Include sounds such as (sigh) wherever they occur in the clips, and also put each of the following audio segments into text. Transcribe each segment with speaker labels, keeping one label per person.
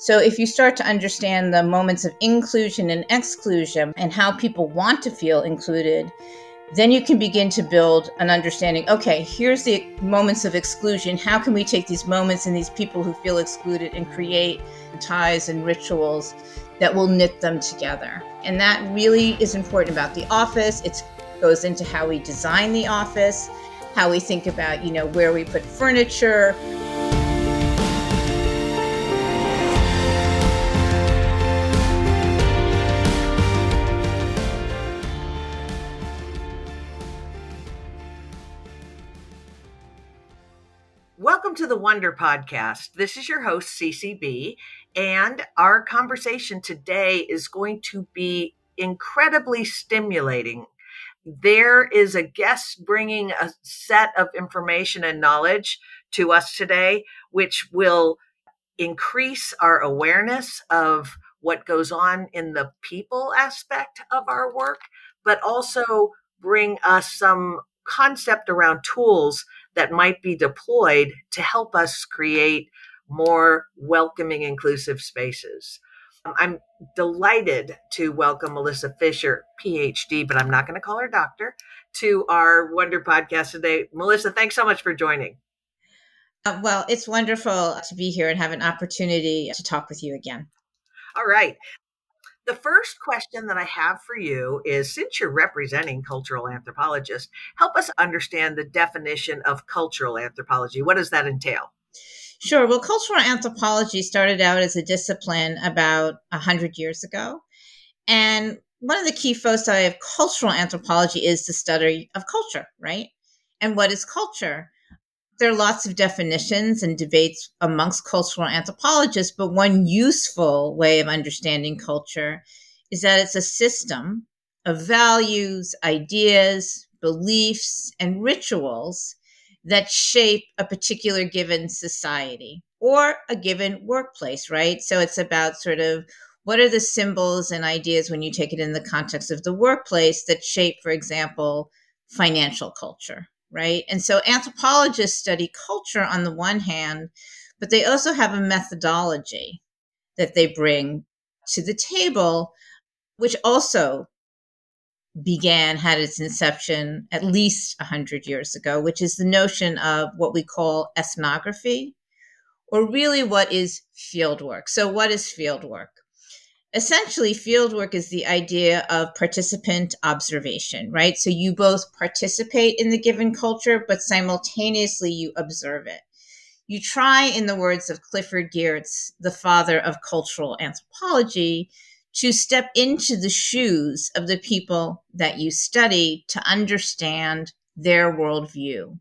Speaker 1: So, if you start to understand the moments of inclusion and exclusion and how people want to feel included, then you can begin to build an understanding okay, here's the moments of exclusion. How can we take these moments and these people who feel excluded and create ties and rituals that will knit them together? And that really is important about the office. It goes into how we design the office, how we think about, you know, where we put furniture.
Speaker 2: The Wonder Podcast. This is your host, CCB, and our conversation today is going to be incredibly stimulating. There is a guest bringing a set of information and knowledge to us today, which will increase our awareness of what goes on in the people aspect of our work, but also bring us some concept around tools that might be deployed to help us create more welcoming, inclusive spaces. Um, I'm delighted to welcome Melissa Fisher, PhD, but I'm not going to call her doctor, to our Wonder podcast today. Melissa, thanks so much for joining.
Speaker 1: Uh, well, it's wonderful to be here and have an opportunity to talk with you again.
Speaker 2: All right. The first question that I have for you is since you're representing cultural anthropologists, help us understand the definition of cultural anthropology. What does that entail?
Speaker 1: Sure. Well, cultural anthropology started out as a discipline about 100 years ago. And one of the key foci of cultural anthropology is the study of culture, right? And what is culture? There are lots of definitions and debates amongst cultural anthropologists, but one useful way of understanding culture is that it's a system of values, ideas, beliefs, and rituals that shape a particular given society or a given workplace, right? So it's about sort of what are the symbols and ideas when you take it in the context of the workplace that shape, for example, financial culture, right? And so anthropologists study culture on the one hand, but they also have a methodology that they bring to the table, which also began, had its inception at least 100 years ago, which is the notion of what we call ethnography, or really what is fieldwork. So, what is fieldwork? Essentially fieldwork is the idea of participant observation right? So you both participate in the given culture but simultaneously you observe it. You try in the words of clifford geertz the father of cultural anthropology to step into the shoes of the people that you study to understand their worldview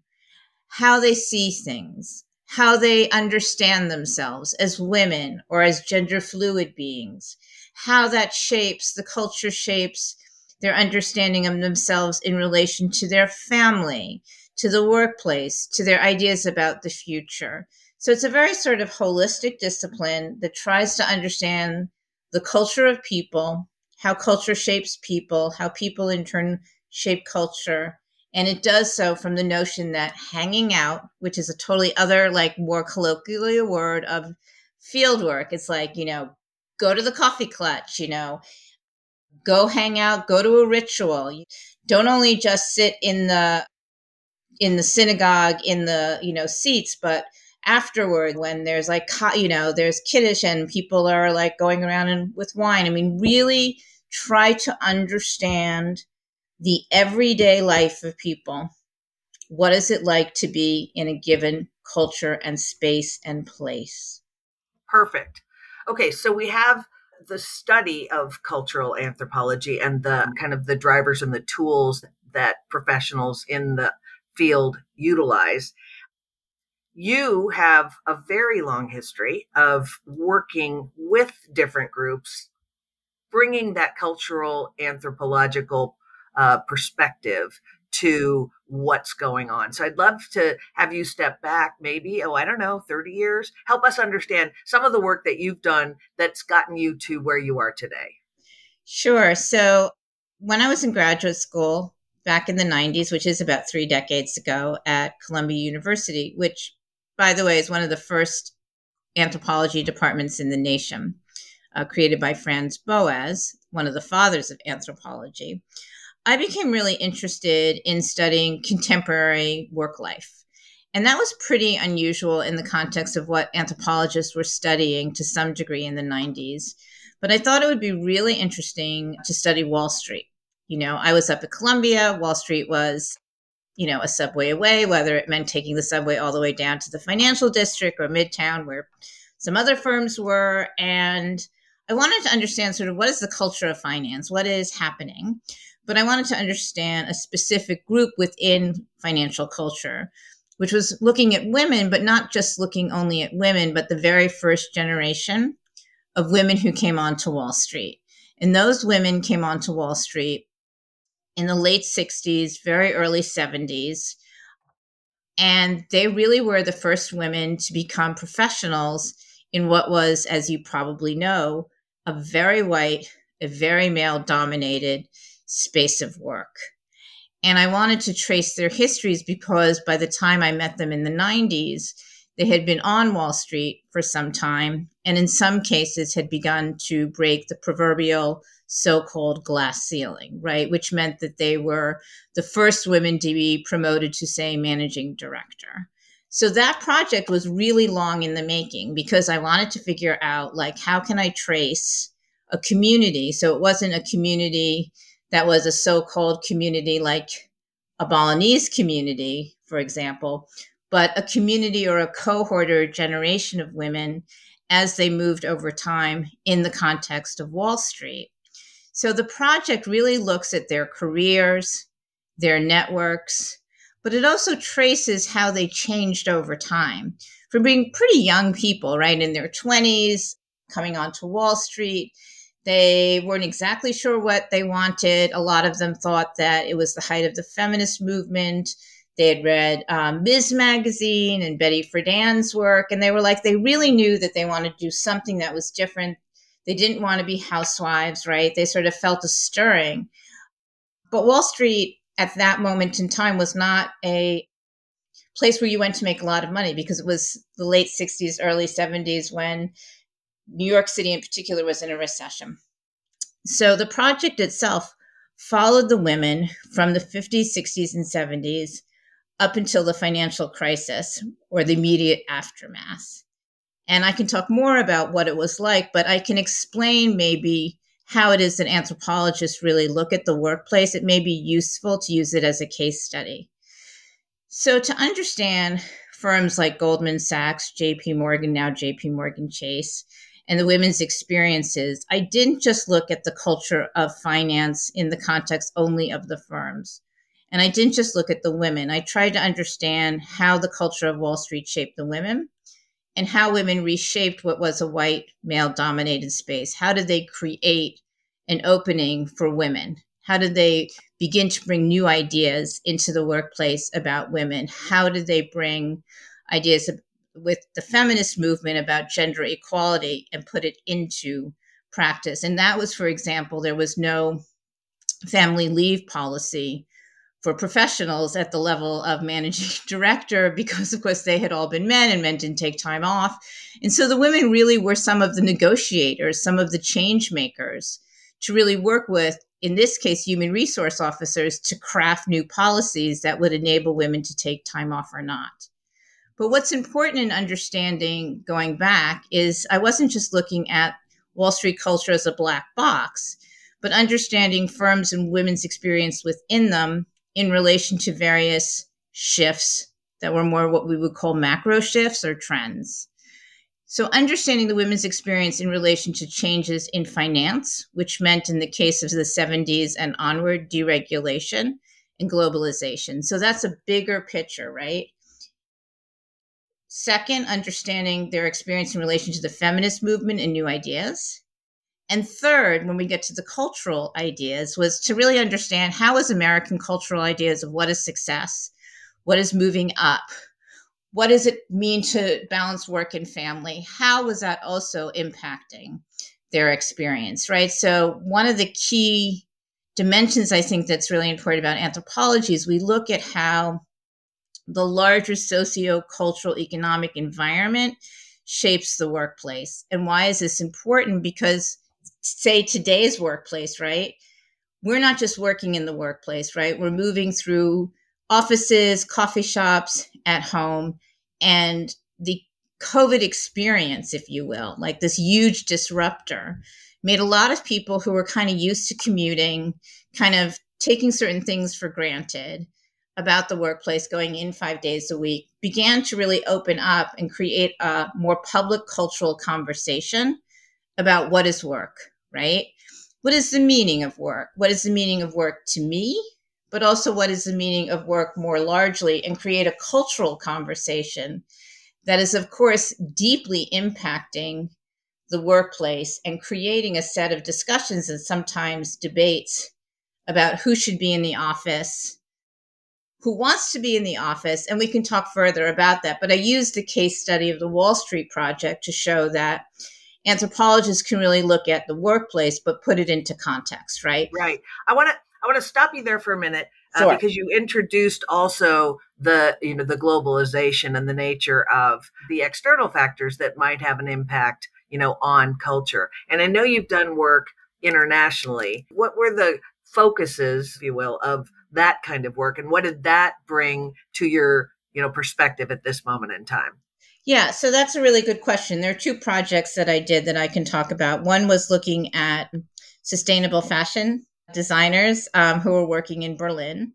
Speaker 1: how they see things how they understand themselves as women or as gender fluid beings how that shapes the culture shapes their understanding of themselves in relation to their family, to the workplace, to their ideas about the future. So it's a very sort of holistic discipline that tries to understand the culture of people, how culture shapes people, how people in turn shape culture. And it does so from the notion that hanging out, which is a totally other, like more colloquially word of field work, it's like, you know, go to the coffee clutch, you know, go hang out, go to a ritual. You Don't only just sit in the in the synagogue in the, you know, seats, but afterward when there's like you know, there's kiddush and people are like going around and with wine. I mean, really try to understand the everyday life of people. What is it like to be in a given culture and space and place?
Speaker 2: Perfect. Okay, so we have the study of cultural anthropology and the kind of the drivers and the tools that professionals in the field utilize. You have a very long history of working with different groups, bringing that cultural anthropological uh, perspective to what's going on. So I'd love to have you step back, maybe, oh, I don't know, 30 years, help us understand some of the work that you've done that's gotten you to where you are today.
Speaker 1: Sure. So when I was in graduate school back in the 90s, which is about three decades ago at Columbia University, which, by the way, is one of the first anthropology departments in the nation, uh, created by Franz Boas, one of the fathers of anthropology, I became really interested in studying contemporary work life. And that was pretty unusual in the context of what anthropologists were studying to some degree in the 90s. But I thought it would be really interesting to study Wall Street. You know, I was up at Columbia, Wall Street was you know, a subway away, whether it meant taking the subway all the way down to the financial district or midtown where some other firms were. And I wanted to understand sort of what is the culture of finance, what is happening. But I wanted to understand a specific group within financial culture, which was looking at women, but not just looking only at women, but the very first generation of women who came onto Wall Street. And those women came onto Wall Street in the late 60s, very early 70s. And they really were the first women to become professionals in what was, as you probably know, a very white, a very male dominated space of work. And I wanted to trace their histories because by the time I met them in the 90s, they had been on Wall Street for some time, and in some cases had begun to break the proverbial so called glass ceiling, right? Which meant that they were the first women to be promoted to, say, managing director. So that project was really long in the making because I wanted to figure out, like, how can I trace a community? So it wasn't a community that was a so called community like a Balinese community, for example, but a community or a cohort or a generation of women as they moved over time in the context of Wall Street. So the project really looks at their careers, their networks, but it also traces how they changed over time from being pretty young people, right, in their 20s, coming onto Wall Street. They weren't exactly sure what they wanted. A lot of them thought that it was the height of the feminist movement. They had read um, Ms. Magazine and Betty Friedan's work, and they were like, they really knew that they wanted to do something that was different they didn't want to be housewives, right? They sort of felt a stirring. But Wall Street at that moment in time was not a place where you went to make a lot of money because it was the late 60s, early 70s when New York City in particular was in a recession. So the project itself followed the women from the 50s, 60s, and 70s up until the financial crisis or the immediate aftermath. And I can talk more about what it was like, but I can explain maybe how it is that anthropologists really look at the workplace. It may be useful to use it as a case study. So, to understand firms like Goldman Sachs, JP Morgan, now JP Morgan Chase, and the women's experiences, I didn't just look at the culture of finance in the context only of the firms. And I didn't just look at the women. I tried to understand how the culture of Wall Street shaped the women and how women reshaped what was a white male dominated space. How did they create an opening for women? How did they begin to bring new ideas into the workplace about women? How did they bring ideas with the feminist movement about gender equality and put it into practice? And that was, for example, there was no family leave policy for professionals at the level of managing (laughs) director because of course they had all been men and men didn't take time off and so the women really were some of the negotiators some of the change makers to really work with in this case human resource officers to craft new policies that would enable women to take time off or not but what's important in understanding going back is i wasn't just looking at wall street culture as a black box but understanding firms and women's experience within them in relation to various shifts that were more what we would call macro shifts or trends. So, understanding the women's experience in relation to changes in finance, which meant in the case of the 70s and onward, deregulation and globalization. So, that's a bigger picture, right? Second, understanding their experience in relation to the feminist movement and new ideas. And third, when we get to the cultural ideas, was to really understand how is American cultural ideas of what is success, what is moving up, what does it mean to balance work and family, how was that also impacting their experience, right? So one of the key dimensions I think that's really important about anthropology is we look at how the larger socio-cultural economic environment shapes the workplace. And why is this important? Because, say, today's workplace, right? We're not just working in the workplace, right? We're moving through offices, coffee shops, at home. And the COVID experience, if you will, like this huge disruptor, made a lot of people who were kind of used to commuting, kind of taking certain things for granted about the workplace going in five days a week began to really open up and create a more public cultural conversation about what is work, right? What is the meaning of work? What is the meaning of work to me? But also, what is the meaning of work more largely and create a cultural conversation that is, of course, deeply impacting the workplace and creating a set of discussions and sometimes debates about who should be in the office, who wants to be in the office, and we can talk further about that. But I used the case study of the Wall Street Project to show that anthropologists can really look at the workplace but put it into context, right?
Speaker 2: Right. I want to I want to stop you there for a minute uh, sure. because you introduced also the you know the globalization and the nature of the external factors that might have an impact you know on culture. And I know you've done work internationally. What were the focuses, if you will, of that kind of work, and what did that bring to your you know perspective at this moment in time?
Speaker 1: Yeah, so that's a really good question. There are two projects that I did that I can talk about. One was looking at sustainable fashion designers um, who were working in Berlin.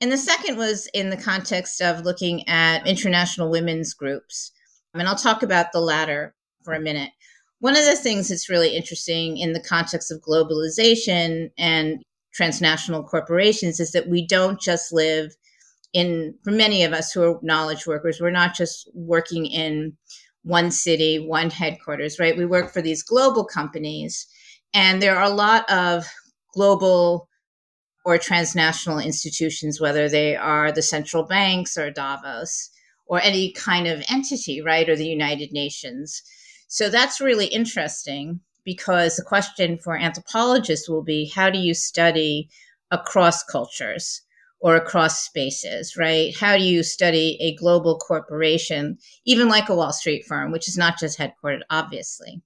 Speaker 1: And the second was in the context of looking at international women's groups. And I'll talk about the latter for a minute. One of the things that's really interesting in the context of globalization and transnational corporations is that we don't just live in, for many of us who are knowledge workers, we're not just working in one city, one headquarters, right? We work for these global companies. And there are a lot of global or transnational institutions, whether they are the central banks or Davos or any kind of entity, right, or the United Nations. So that's really interesting because the question for anthropologists will be how do you study across cultures or across spaces, right? How do you study a global corporation, even like a Wall Street firm, which is not just headquartered, obviously,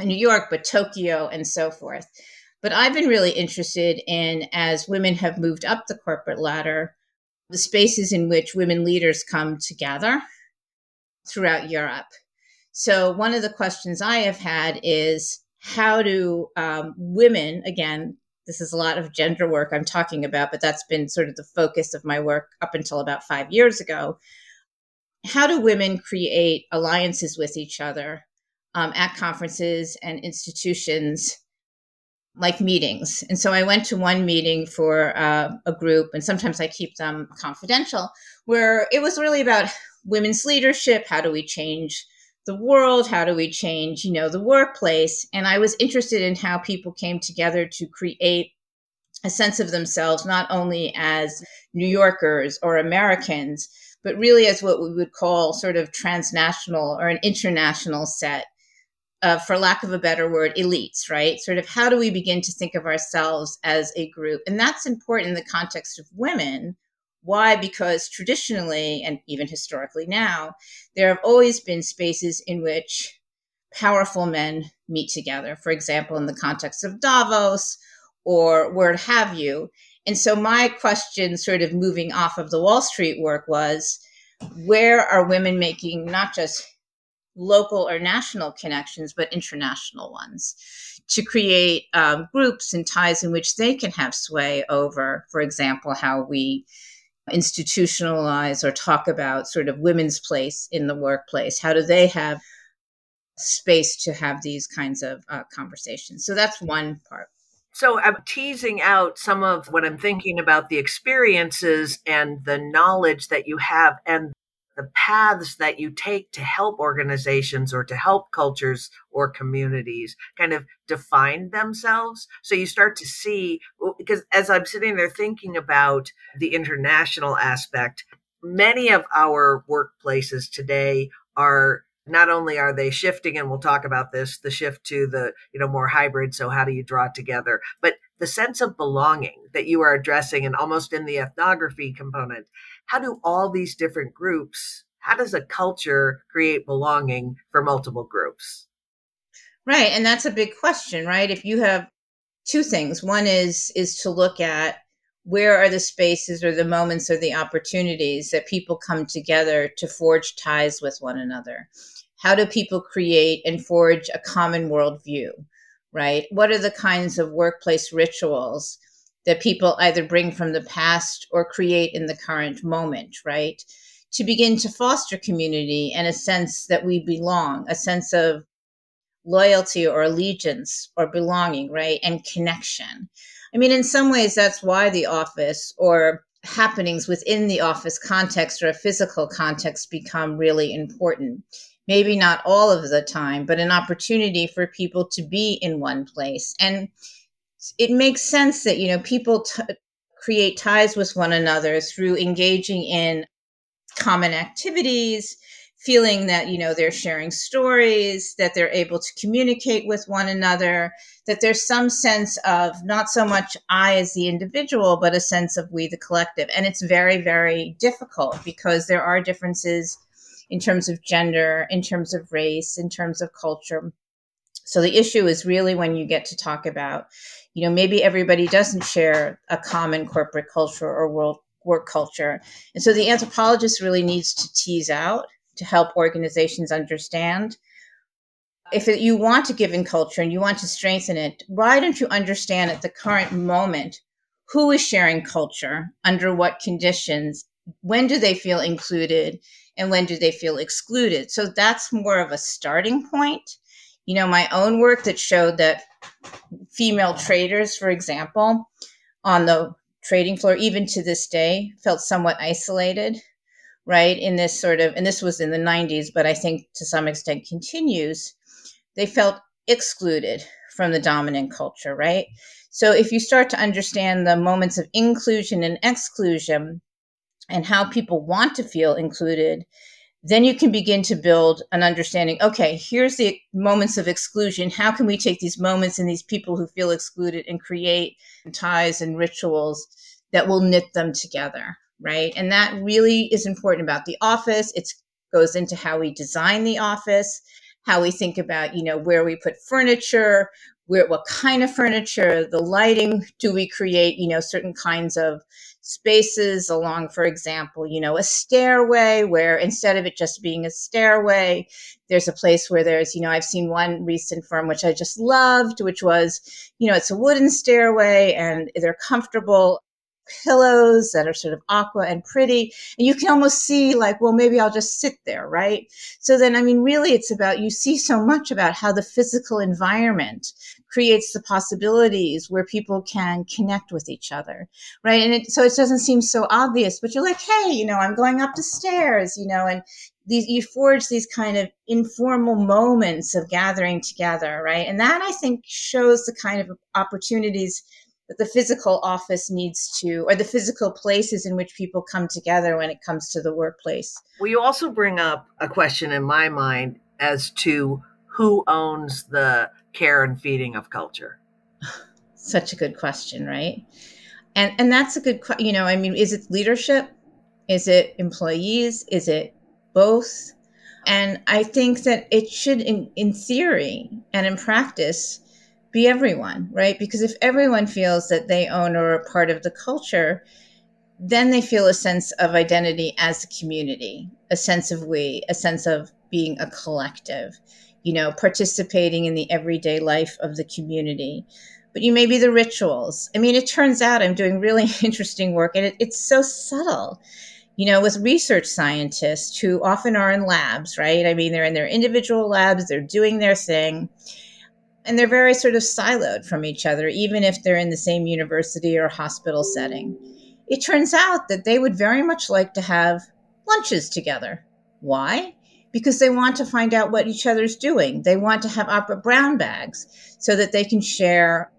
Speaker 1: in New York, but Tokyo and so forth. But I've been really interested in, as women have moved up the corporate ladder, the spaces in which women leaders come together throughout Europe. So, one of the questions I have had is how do um, women, again, this is a lot of gender work I'm talking about, but that's been sort of the focus of my work up until about five years ago. How do women create alliances with each other um, at conferences and institutions like meetings. And so I went to one meeting for uh, a group, and sometimes I keep them confidential, where it was really about women's leadership. How do we change the world? How do we change, you know, the workplace? And I was interested in how people came together to create a sense of themselves, not only as New Yorkers or Americans, but really as what we would call sort of transnational or an international set uh, for lack of a better word, elites, right? Sort of how do we begin to think of ourselves as a group? And that's important in the context of women. Why? Because traditionally, and even historically now, there have always been spaces in which powerful men meet together. For example, in the context of Davos or where have you. And so my question, sort of moving off of the Wall Street work, was where are women making not just local or national connections, but international ones to create um, groups and ties in which they can have sway over, for example, how we institutionalize or talk about sort of women's place in the workplace. How do they have space to have these kinds of uh, conversations? So that's one part.
Speaker 2: So I'm teasing out some of what I'm thinking about the experiences and the knowledge that you have and the paths that you take to help organizations or to help cultures or communities kind of define themselves. So you start to see, because as I'm sitting there thinking about the international aspect, many of our workplaces today are not only are they shifting and we'll talk about this the shift to the you know more hybrid so how do you draw it together but the sense of belonging that you are addressing and almost in the ethnography component how do all these different groups how does a culture create belonging for multiple groups?
Speaker 1: Right. And that's a big question, right? If you have two things, one is is to look at where are the spaces or the moments or the opportunities that people come together to forge ties with one another? How do people create and forge a common worldview? Right? What are the kinds of workplace rituals that people either bring from the past or create in the current moment? Right? To begin to foster community and a sense that we belong, a sense of loyalty or allegiance or belonging, right? And connection. I mean, in some ways, that's why the office or happenings within the office context or a physical context become really important. Maybe not all of the time, but an opportunity for people to be in one place. And it makes sense that, you know, people t- create ties with one another through engaging in common activities, feeling that you know they're sharing stories that they're able to communicate with one another that there's some sense of not so much i as the individual but a sense of we the collective. And it's very very difficult because there are differences in terms of gender in terms of race in terms of culture so the issue is really when you get to talk about you know maybe everybody doesn't share a common corporate culture or world work culture and so the anthropologist really needs to tease out to help organizations understand. If you want to give in culture and you want to strengthen it, why don't you understand at the current moment who is sharing culture, under what conditions, when do they feel included, and when do they feel excluded? So that's more of a starting point. You know, my own work that showed that female traders, for example, on the trading floor, even to this day, felt somewhat isolated right? In this sort of, and this was in the 90s, but I think to some extent continues, they felt excluded from the dominant culture, right? So if you start to understand the moments of inclusion and exclusion and how people want to feel included, then you can begin to build an understanding okay, here's the moments of exclusion. How can we take these moments and these people who feel excluded and create ties and rituals that will knit them together? right? And that really is important about the office. It goes into how we design the office, how we think about, you know, where we put furniture, where what kind of furniture, the lighting, do we create, you know, certain kinds of spaces along, for example, you know, a stairway where instead of it just being a stairway, there's a place where there's, you know, I've seen one recent firm which I just loved, which was, you know, it's a wooden stairway and they're comfortable pillows that are sort of aqua and pretty. And you can almost see, like, well, maybe I'll just sit there, right? So then, I mean, really, it's about you see so much about how the physical environment creates the possibilities where people can connect with each other, right? And it, so it doesn't seem so obvious, but you're like, hey, you know, I'm going up the stairs, you know, and these you forge these kind of informal moments of gathering together, right? And that I think shows the kind of opportunities that the physical office needs to, or the physical places in which people come together when it comes to the workplace.
Speaker 2: Well, you also bring up a question in my mind as to who owns the care and feeding of culture. (sighs)
Speaker 1: Such a good question, right? And and that's a good, you know, I mean, is it leadership? Is it employees? Is it both? And I think that it should, in, in theory and in practice, be everyone, right? Because if everyone feels that they own or are part of the culture, then they feel a sense of identity as a community, a sense of we, a sense of being a collective, you know, participating in the everyday life of the community. But you may be the rituals. I mean, it turns out I'm doing really (laughs) interesting work and it, it's so subtle you know, with research scientists who often are in labs, right? I mean, they're in their individual labs, they're doing their thing and they're very sort of siloed from each other, even if they're in the same university or hospital setting. It turns out that they would very much like to have lunches together. Why? Because they want to find out what each other's doing. They want to have opera brown bags so that they can share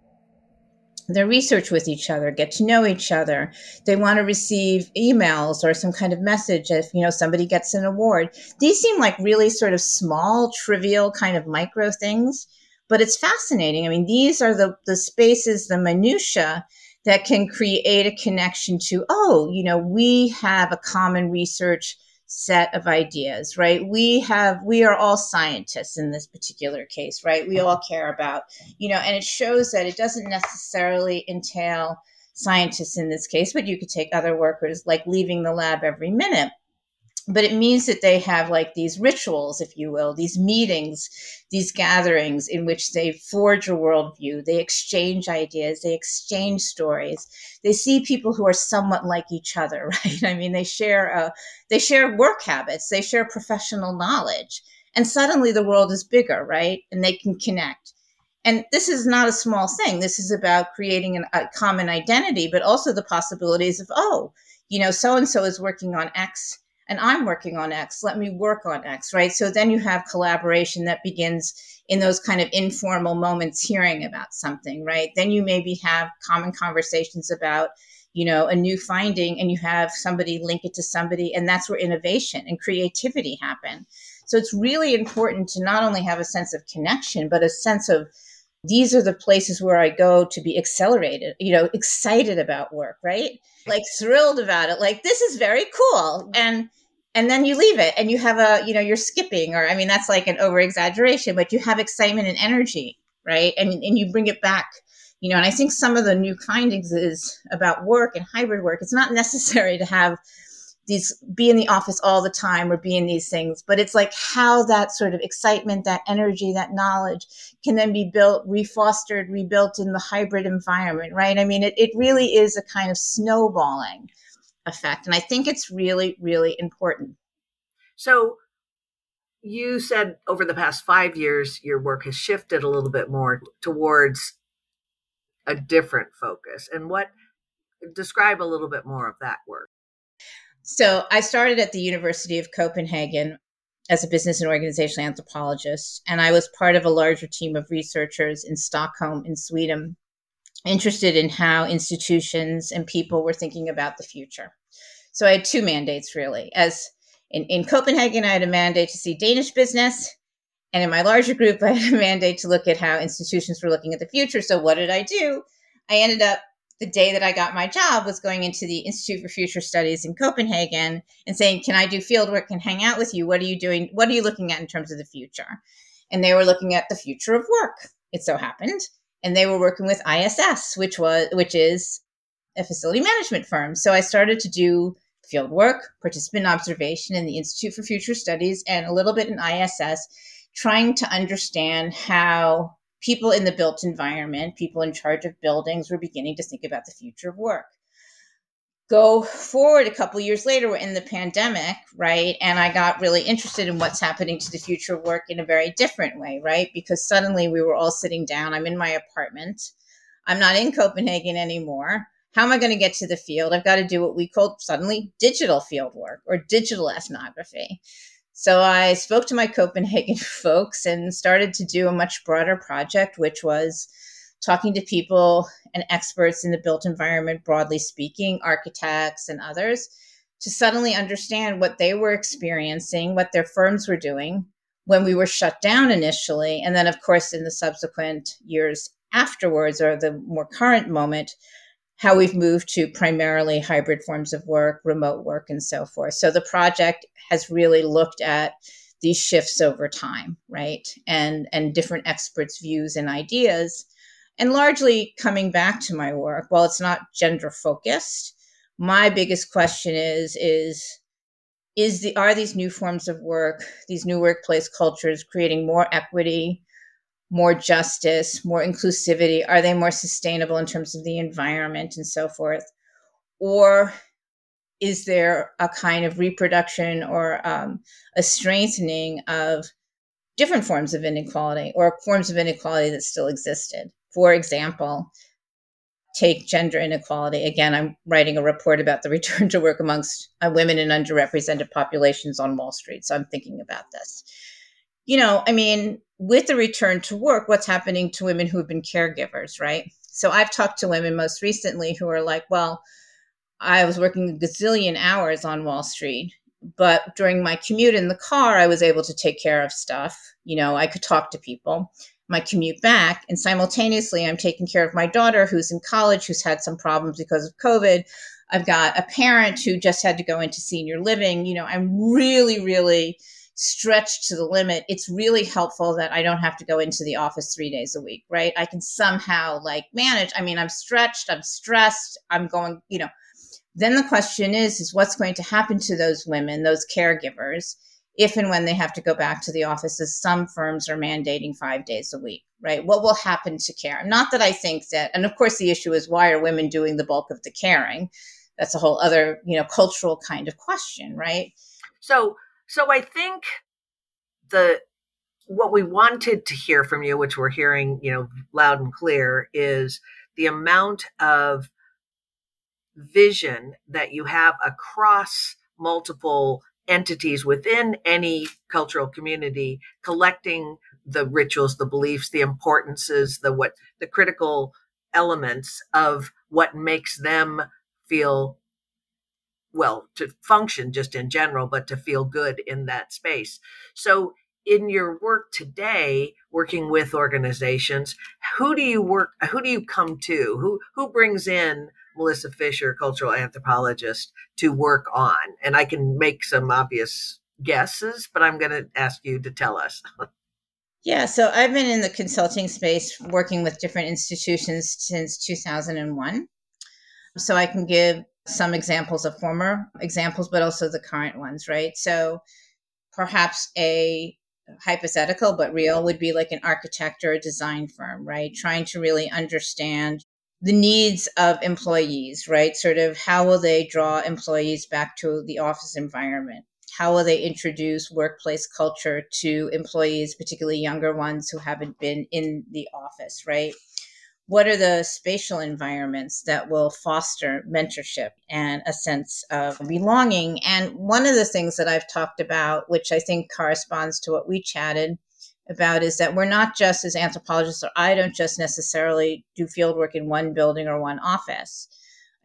Speaker 1: their research with each other, get to know each other. They want to receive emails or some kind of message if, you know, somebody gets an award. These seem like really sort of small, trivial kind of micro things but it's fascinating. I mean, these are the, the spaces, the minutia that can create a connection to, oh, you know, we have a common research set of ideas, right? We have, we are all scientists in this particular case, right? We all care about, you know, and it shows that it doesn't necessarily entail scientists in this case, but you could take other workers like leaving the lab every minute but it means that they have like these rituals, if you will, these meetings, these gatherings in which they forge a worldview, they exchange ideas, they exchange stories, they see people who are somewhat like each other, (laughs) right? I mean, they share uh, they share work habits, they share professional knowledge, and suddenly the world is bigger, right? And they can connect. And this is not a small thing. This is about creating an, a common identity, but also the possibilities of, oh, you know, so and so is working on X and I'm working on X. Let me work on X, right? So then you have collaboration that begins in those kind of informal moments hearing about something, right? Then you maybe have common conversations about, you know, a new finding and you have somebody link it to somebody and that's where innovation and creativity happen. So it's really important to not only have a sense of connection, but a sense of these are the places where I go to be accelerated, you know, excited about work, right? Like thrilled about it. Like this is very cool. And and then you leave it and you have a, you know, you're skipping or I mean that's like an over exaggeration, but you have excitement and energy, right? And and you bring it back. You know, and I think some of the new findings is about work and hybrid work. It's not necessary to have these be in the office all the time or be in these things but it's like how that sort of excitement that energy that knowledge can then be built refostered rebuilt in the hybrid environment right? I mean it, it really is a kind of snowballing effect and i think it's really really important.
Speaker 2: So you said over the past five years your work has shifted a little bit more towards a different focus and what describe a little bit more of that work
Speaker 1: so I started at the University of Copenhagen as a business and organizational anthropologist, and I was part of a larger team of researchers in Stockholm, in Sweden, interested in how institutions and people were thinking about the future. So I had two mandates really. As in, in Copenhagen, I had a mandate to see Danish business. And in my larger group, (laughs) I had a mandate to look at how institutions were looking at the future. So what did I do? I ended up the day that I got my job was going into the Institute for Future Studies in Copenhagen and saying, Can I do field work and hang out with you? What are you doing? What are you looking at in terms of the future? And they were looking at the future of work, it so happened. And they were working with ISS, which was which is a facility management firm. So I started to do field work, participant observation in the Institute for Future Studies, and a little bit in ISS, trying to understand how people in the built environment, people in charge of buildings, were beginning to think about the future of work. Go forward a couple years later, we're in the pandemic, right? And I got really interested in what's happening to the future of work in a very different way, right? Because suddenly we were all sitting down. I'm in my apartment. I'm not in Copenhagen anymore. How am I going to get to the field? I've got to do what we call suddenly digital field work or digital ethnography. So I spoke to my Copenhagen (laughs) folks and started to do a much broader project, which was talking to people and experts in the built environment, broadly speaking, architects and others, to suddenly understand what they were experiencing, what their firms were doing when we were shut down initially. And then, of course, in the subsequent years afterwards, or the more current moment, how we've moved to primarily hybrid forms of work, remote work, and so forth. So the project has really looked at these shifts over time, right? And and different experts' views and ideas. And largely coming back to my work, while it's not gender focused, my biggest question is is is the are these new forms of work, these new workplace cultures creating more equity, more justice, more inclusivity? Are they more sustainable in terms of the environment and so forth? Or is there a kind of reproduction or um, a strengthening of different forms of inequality or forms of inequality that still existed? For example, take gender inequality. Again, I'm writing a report about the (laughs) return to work amongst uh, women and underrepresented populations on Wall Street. So I'm thinking about this. You know, I mean, with the return to work, what's happening to women who have been caregivers, right? So I've talked to women most recently who are like, well, I was working a gazillion hours on Wall Street, but during my commute in the car, I was able to take care of stuff. You know, I could talk to people. My commute back, and simultaneously, I'm taking care of my daughter who's in college, who's had some problems because of COVID. I've got a parent who just had to go into senior living. You know, I'm really, really stretched to the limit. It's really helpful that I don't have to go into the office three days a week, right? I can somehow like manage. I mean, I'm stretched, I'm stressed, I'm going, you know. Then the question is, is what's going to happen to those women, those caregivers, if and when they have to go back to the office, as some firms are mandating five days a week, right? What will happen to care? Not that I think that, and of course, the issue is why are women doing the bulk of the caring? That's a whole other, you know, cultural kind of question, right?
Speaker 2: So, so I think the what we wanted to hear from you, which we're hearing, you know, loud and clear, is the amount of vision that you have across multiple entities within any cultural community collecting the rituals the beliefs the importances the what the critical elements of what makes them feel well to function just in general but to feel good in that space. So in your work today working with organizations who do you work who do you come to? Who who brings in melissa fisher cultural anthropologist to work on? And i can make some obvious guesses but i'm going to ask you to tell us. (laughs)
Speaker 1: Yeah so i've been in the consulting space working with different institutions since 2001 so i can give some examples of former examples but also the current ones right so perhaps a hypothetical but real would be like an architect or a design firm, right? Trying to really understand the needs of employees, right? Sort of how will they draw employees back to the office environment? How will they introduce workplace culture to employees, particularly younger ones who haven't been in the office, right? What are the spatial environments that will foster mentorship and a sense of belonging? And one of the things that I've talked about, which I think corresponds to what we chatted about, is that we're not just as anthropologists, or I don't just necessarily do field work in one building or one office.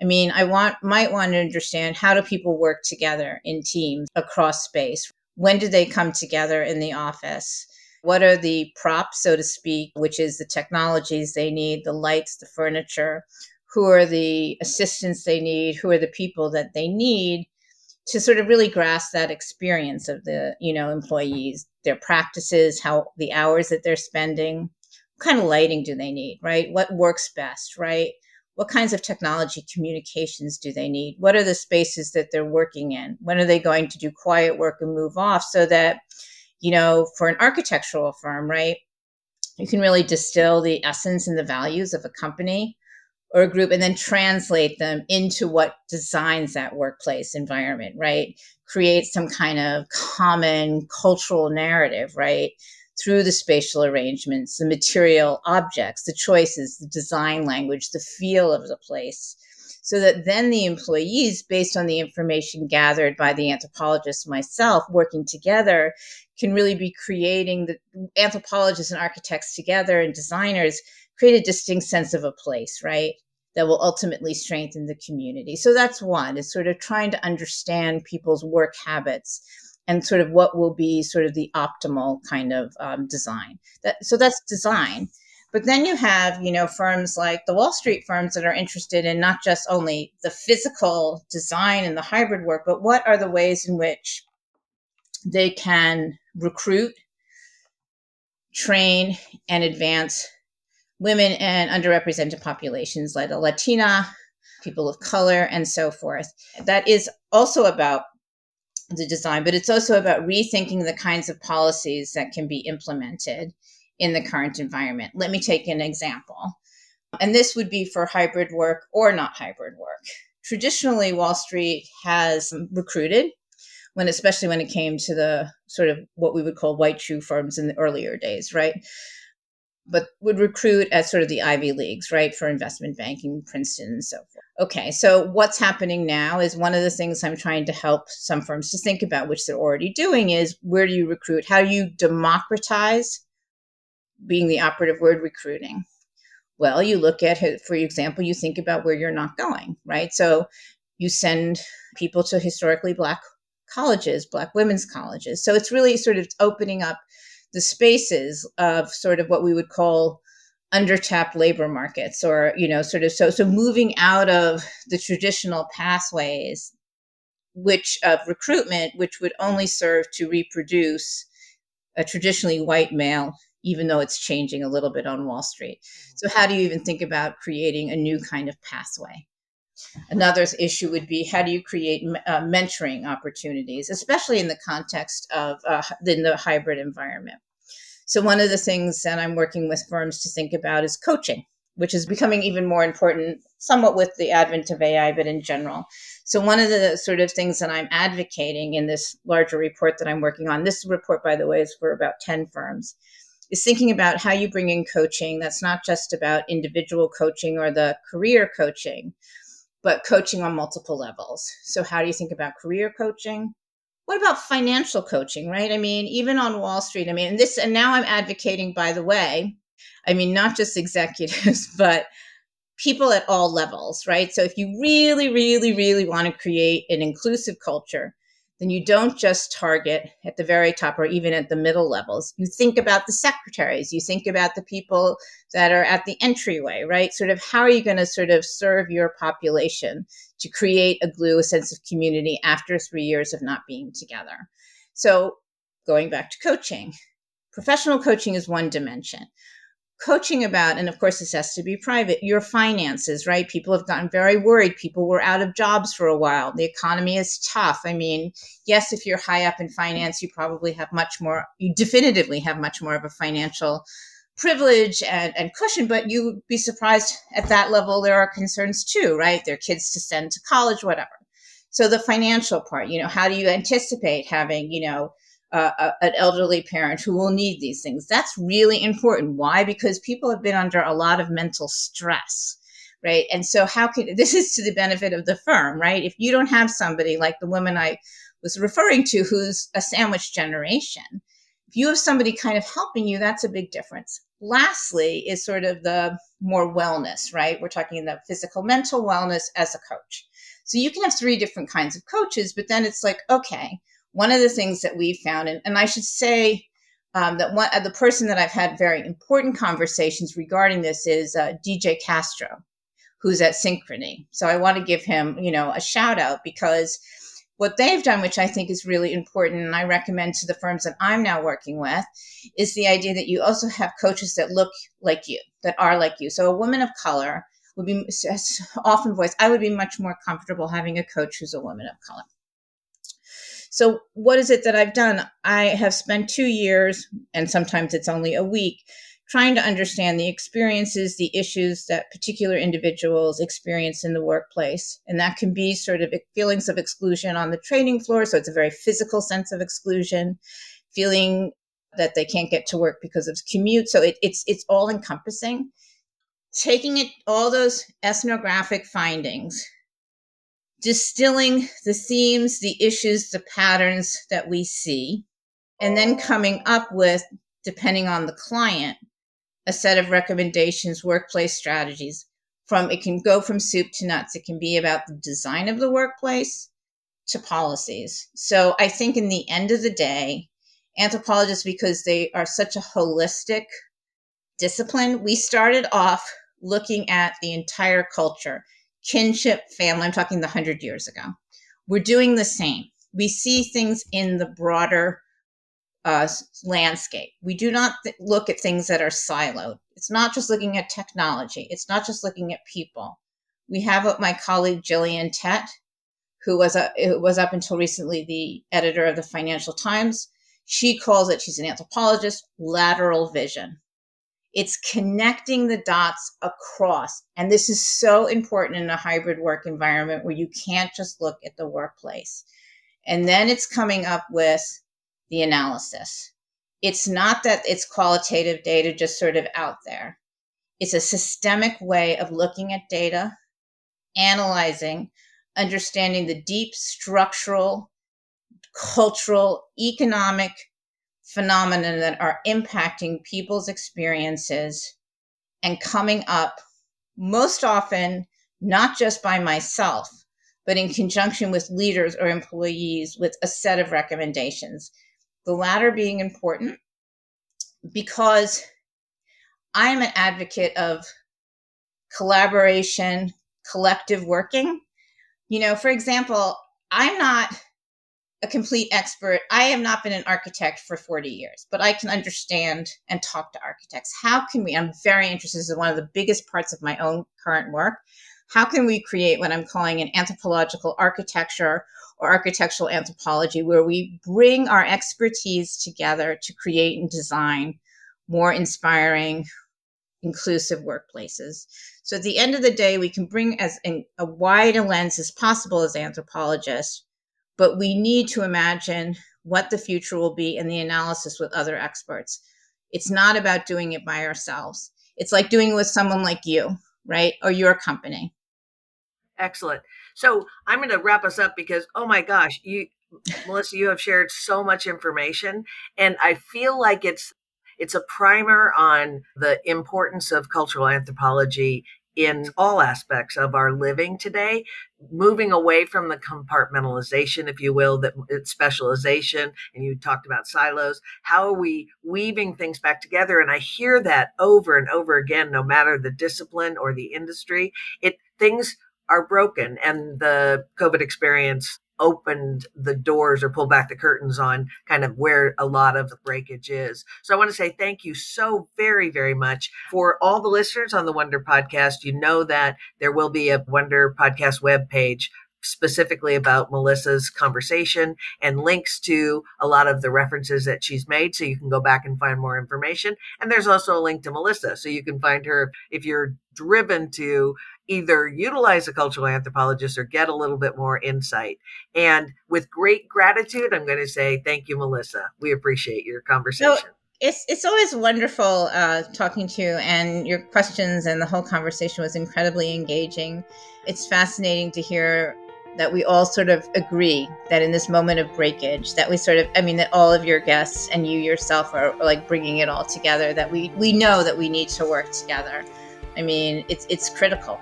Speaker 1: I mean, I want might want to understand how do people work together in teams across space? When do they come together in the office? What are the props, so to speak, which is the technologies they need, the lights, the furniture? Who are the assistants they need? Who are the people that they need to sort of really grasp that experience of the, you know, employees, their practices, how the hours that they're spending, what kind of lighting do they need, right? What works best, right? What kinds of technology communications do they need? What are the spaces that they're working in? When are they going to do quiet work and move off so that you know, for an architectural firm, right? You can really distill the essence and the values of a company or a group and then translate them into what designs that workplace environment, right? Create some kind of common cultural narrative, right? Through the spatial arrangements, the material objects, the choices, the design language, the feel of the place so that then the employees, based on the information gathered by the anthropologist myself, working together, can really be creating the anthropologists and architects together and designers create a distinct sense of a place, right? That will ultimately strengthen the community. So that's one, is sort of trying to understand people's work habits and sort of what will be sort of the optimal kind of um, design. That, so that's design. But then you have, you know, firms like the Wall Street firms that are interested in not just only the physical design and the hybrid work, but what are the ways in which they can recruit, train, and advance women and underrepresented populations like the Latina, people of color, and so forth. That is also about the design, but it's also about rethinking the kinds of policies that can be implemented in the current environment. Let me take an example. And this would be for hybrid work or not hybrid work. Traditionally, Wall Street has recruited when especially when it came to the sort of what we would call white shoe firms in the earlier days, right? But would recruit at sort of the Ivy Leagues, right, for investment banking, Princeton, and so forth. Okay, so what's happening now is one of the things I'm trying to help some firms to think about, which they're already doing, is where do you recruit? How do you democratize being the operative word recruiting? Well, you look at, for example, you think about where you're not going, right? So you send people to historically Black colleges, Black women's colleges. So it's really sort of opening up the spaces of sort of what we would call undertapped labor markets or you know sort of so so moving out of the traditional pathways which of recruitment which would only serve to reproduce a traditionally white male even though it's changing a little bit on wall street. So how do you even think about creating a new kind of pathway? Another issue would be how do you create uh, mentoring opportunities especially in the context of uh, in the hybrid environment? So, one of the things that I'm working with firms to think about is coaching, which is becoming even more important, somewhat with the advent of AI, but in general. So, one of the sort of things that I'm advocating in this larger report that I'm working on, this report, by the way, is for about 10 firms, is thinking about how you bring in coaching that's not just about individual coaching or the career coaching, but coaching on multiple levels. So, how do you think about career coaching? what about financial coaching, right? I mean, even on Wall Street, I mean, and this, and now I'm advocating, by the way, I mean, not just (laughs) executives, but people at all levels, right? So if you really, really, really want to create an inclusive culture, then you don't just target at the very top or even at the middle levels. You think about the secretaries, you think about the people that are at the entryway, right? Sort of how are you going to sort of serve your population to create a glue, a sense of community after three years of not being together? So going back to coaching, professional coaching is one dimension coaching about, and of course, this has to be private, your finances, right? People have gotten very worried. People were out of jobs for a while. The economy is tough. I mean, yes, if you're high up in finance, you probably have much more, you definitively have much more of a financial privilege and, and cushion, but you'd be surprised at that level, there are concerns too, right? There are kids to send to college, whatever. So the financial part, you know, how do you anticipate having, you know, uh, an elderly parent who will need these things. That's really important. Why? Because people have been under a lot of mental stress, right? And so, how can this is to the benefit of the firm, right? If you don't have somebody like the woman I was referring to, who's a sandwich generation, if you have somebody kind of helping you, that's a big difference. Lastly, is sort of the more wellness, right? We're talking about physical, mental wellness as a coach. So you can have three different kinds of coaches, but then it's like, okay, one of the things that we found, and, and I should say um, that one uh, the person that I've had very important conversations regarding this is uh, DJ Casto, who's at Synchrony. So I want to give him, you know, a shout out because what they've done, which I think is really important, and I recommend to the firms that I'm now working with, is the idea that you also have coaches that look like you, that are like you. So a woman of color would be often voiced, I would be much more comfortable having a coach who's a woman of color. So, what is it that I've done? I have spent two years, and sometimes it's only a week, trying to understand the experiences, the issues that particular individuals experience in the workplace. And that can be sort of feelings of exclusion on the training floor. So, it's a very physical sense of exclusion, feeling that they can't get to work because of commute. So, it, it's, it's all encompassing. Taking it, all those ethnographic findings distilling the themes, the issues, the patterns that we see, and then oh. coming up with, depending on the client, a set of recommendations, workplace strategies. From it can go from soup to nuts. It can be about the design of the workplace to policies. So I think in the end of the day, anthropologists, because they are such a holistic discipline, we started off looking at the entire culture kinship, family. I'm talking the hundred years ago. We're doing the same. We see things in the broader uh, landscape. We do not th- look at things that are siloed. It's not just looking at technology. It's not just looking at people. We have my colleague Gillian Tett, who was a, who was up until recently the editor of the Financial Times. She calls it. She's an anthropologist. Lateral vision. It's connecting the dots across. And this is so important in a hybrid work environment where you can't just look at the workplace. And then it's coming up with the analysis. It's not that it's qualitative data just sort of out there. It's a systemic way of looking at data, analyzing, understanding the deep structural, cultural, economic, phenomena that are impacting people's experiences and coming up most often not just by myself but in conjunction with leaders or employees with a set of recommendations the latter being important because I'm an advocate of collaboration, collective working. You know, for example, I'm not a complete expert. I have not been an architect for 40 years, but I can understand and talk to architects. How can we? I'm very interested. This is one of the biggest parts of my own current work. How can we create what I'm calling an anthropological architecture or architectural anthropology, where we bring our expertise together to create and design more inspiring, inclusive workplaces? So at the end of the day, we can bring as a wide a lens as possible as anthropologists but we need to imagine what the future will be in the analysis with other experts. It's not about doing it by ourselves. It's like doing it with someone like you, right? Or your company.
Speaker 2: Excellent. So I'm going to wrap us up because, oh my gosh, you, Melissa, you have shared so much information, and I feel like it's it's a primer on the importance of cultural anthropology in all aspects of our living today, moving away from the compartmentalization, if you will, that it's specialization. And you talked about silos. How are we weaving things back together? And I hear that over and over again, no matter the discipline or the industry, it things are broken and the COVID experience opened the doors or pulled back the curtains on kind of where a lot of the breakage is. So I want to say thank you so very, very much for all the listeners on the Wonder Podcast. You know that there will be a Wonder Podcast webpage specifically about Melissa's conversation and links to a lot of the references that she's made. So you can go back and find more information. And there's also a link to Melissa. So you can find her if you're driven to either utilize a cultural anthropologist or get a little bit more insight. And with great gratitude, I'm going to say thank you, Melissa. We appreciate your conversation. So-
Speaker 1: it's it's always wonderful uh, talking to you, and your questions and the whole conversation was incredibly engaging. It's fascinating to hear that we all sort of agree that in this moment of breakage, that we sort of, I mean, that all of your guests and you yourself are, are like bringing it all together. That we we know that we need to work together. I mean, it's it's critical.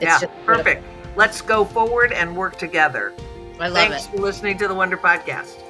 Speaker 2: It's yeah, perfect. Let's go forward and work together.
Speaker 1: I love
Speaker 2: Thanks it. for listening to the Wonder Podcast.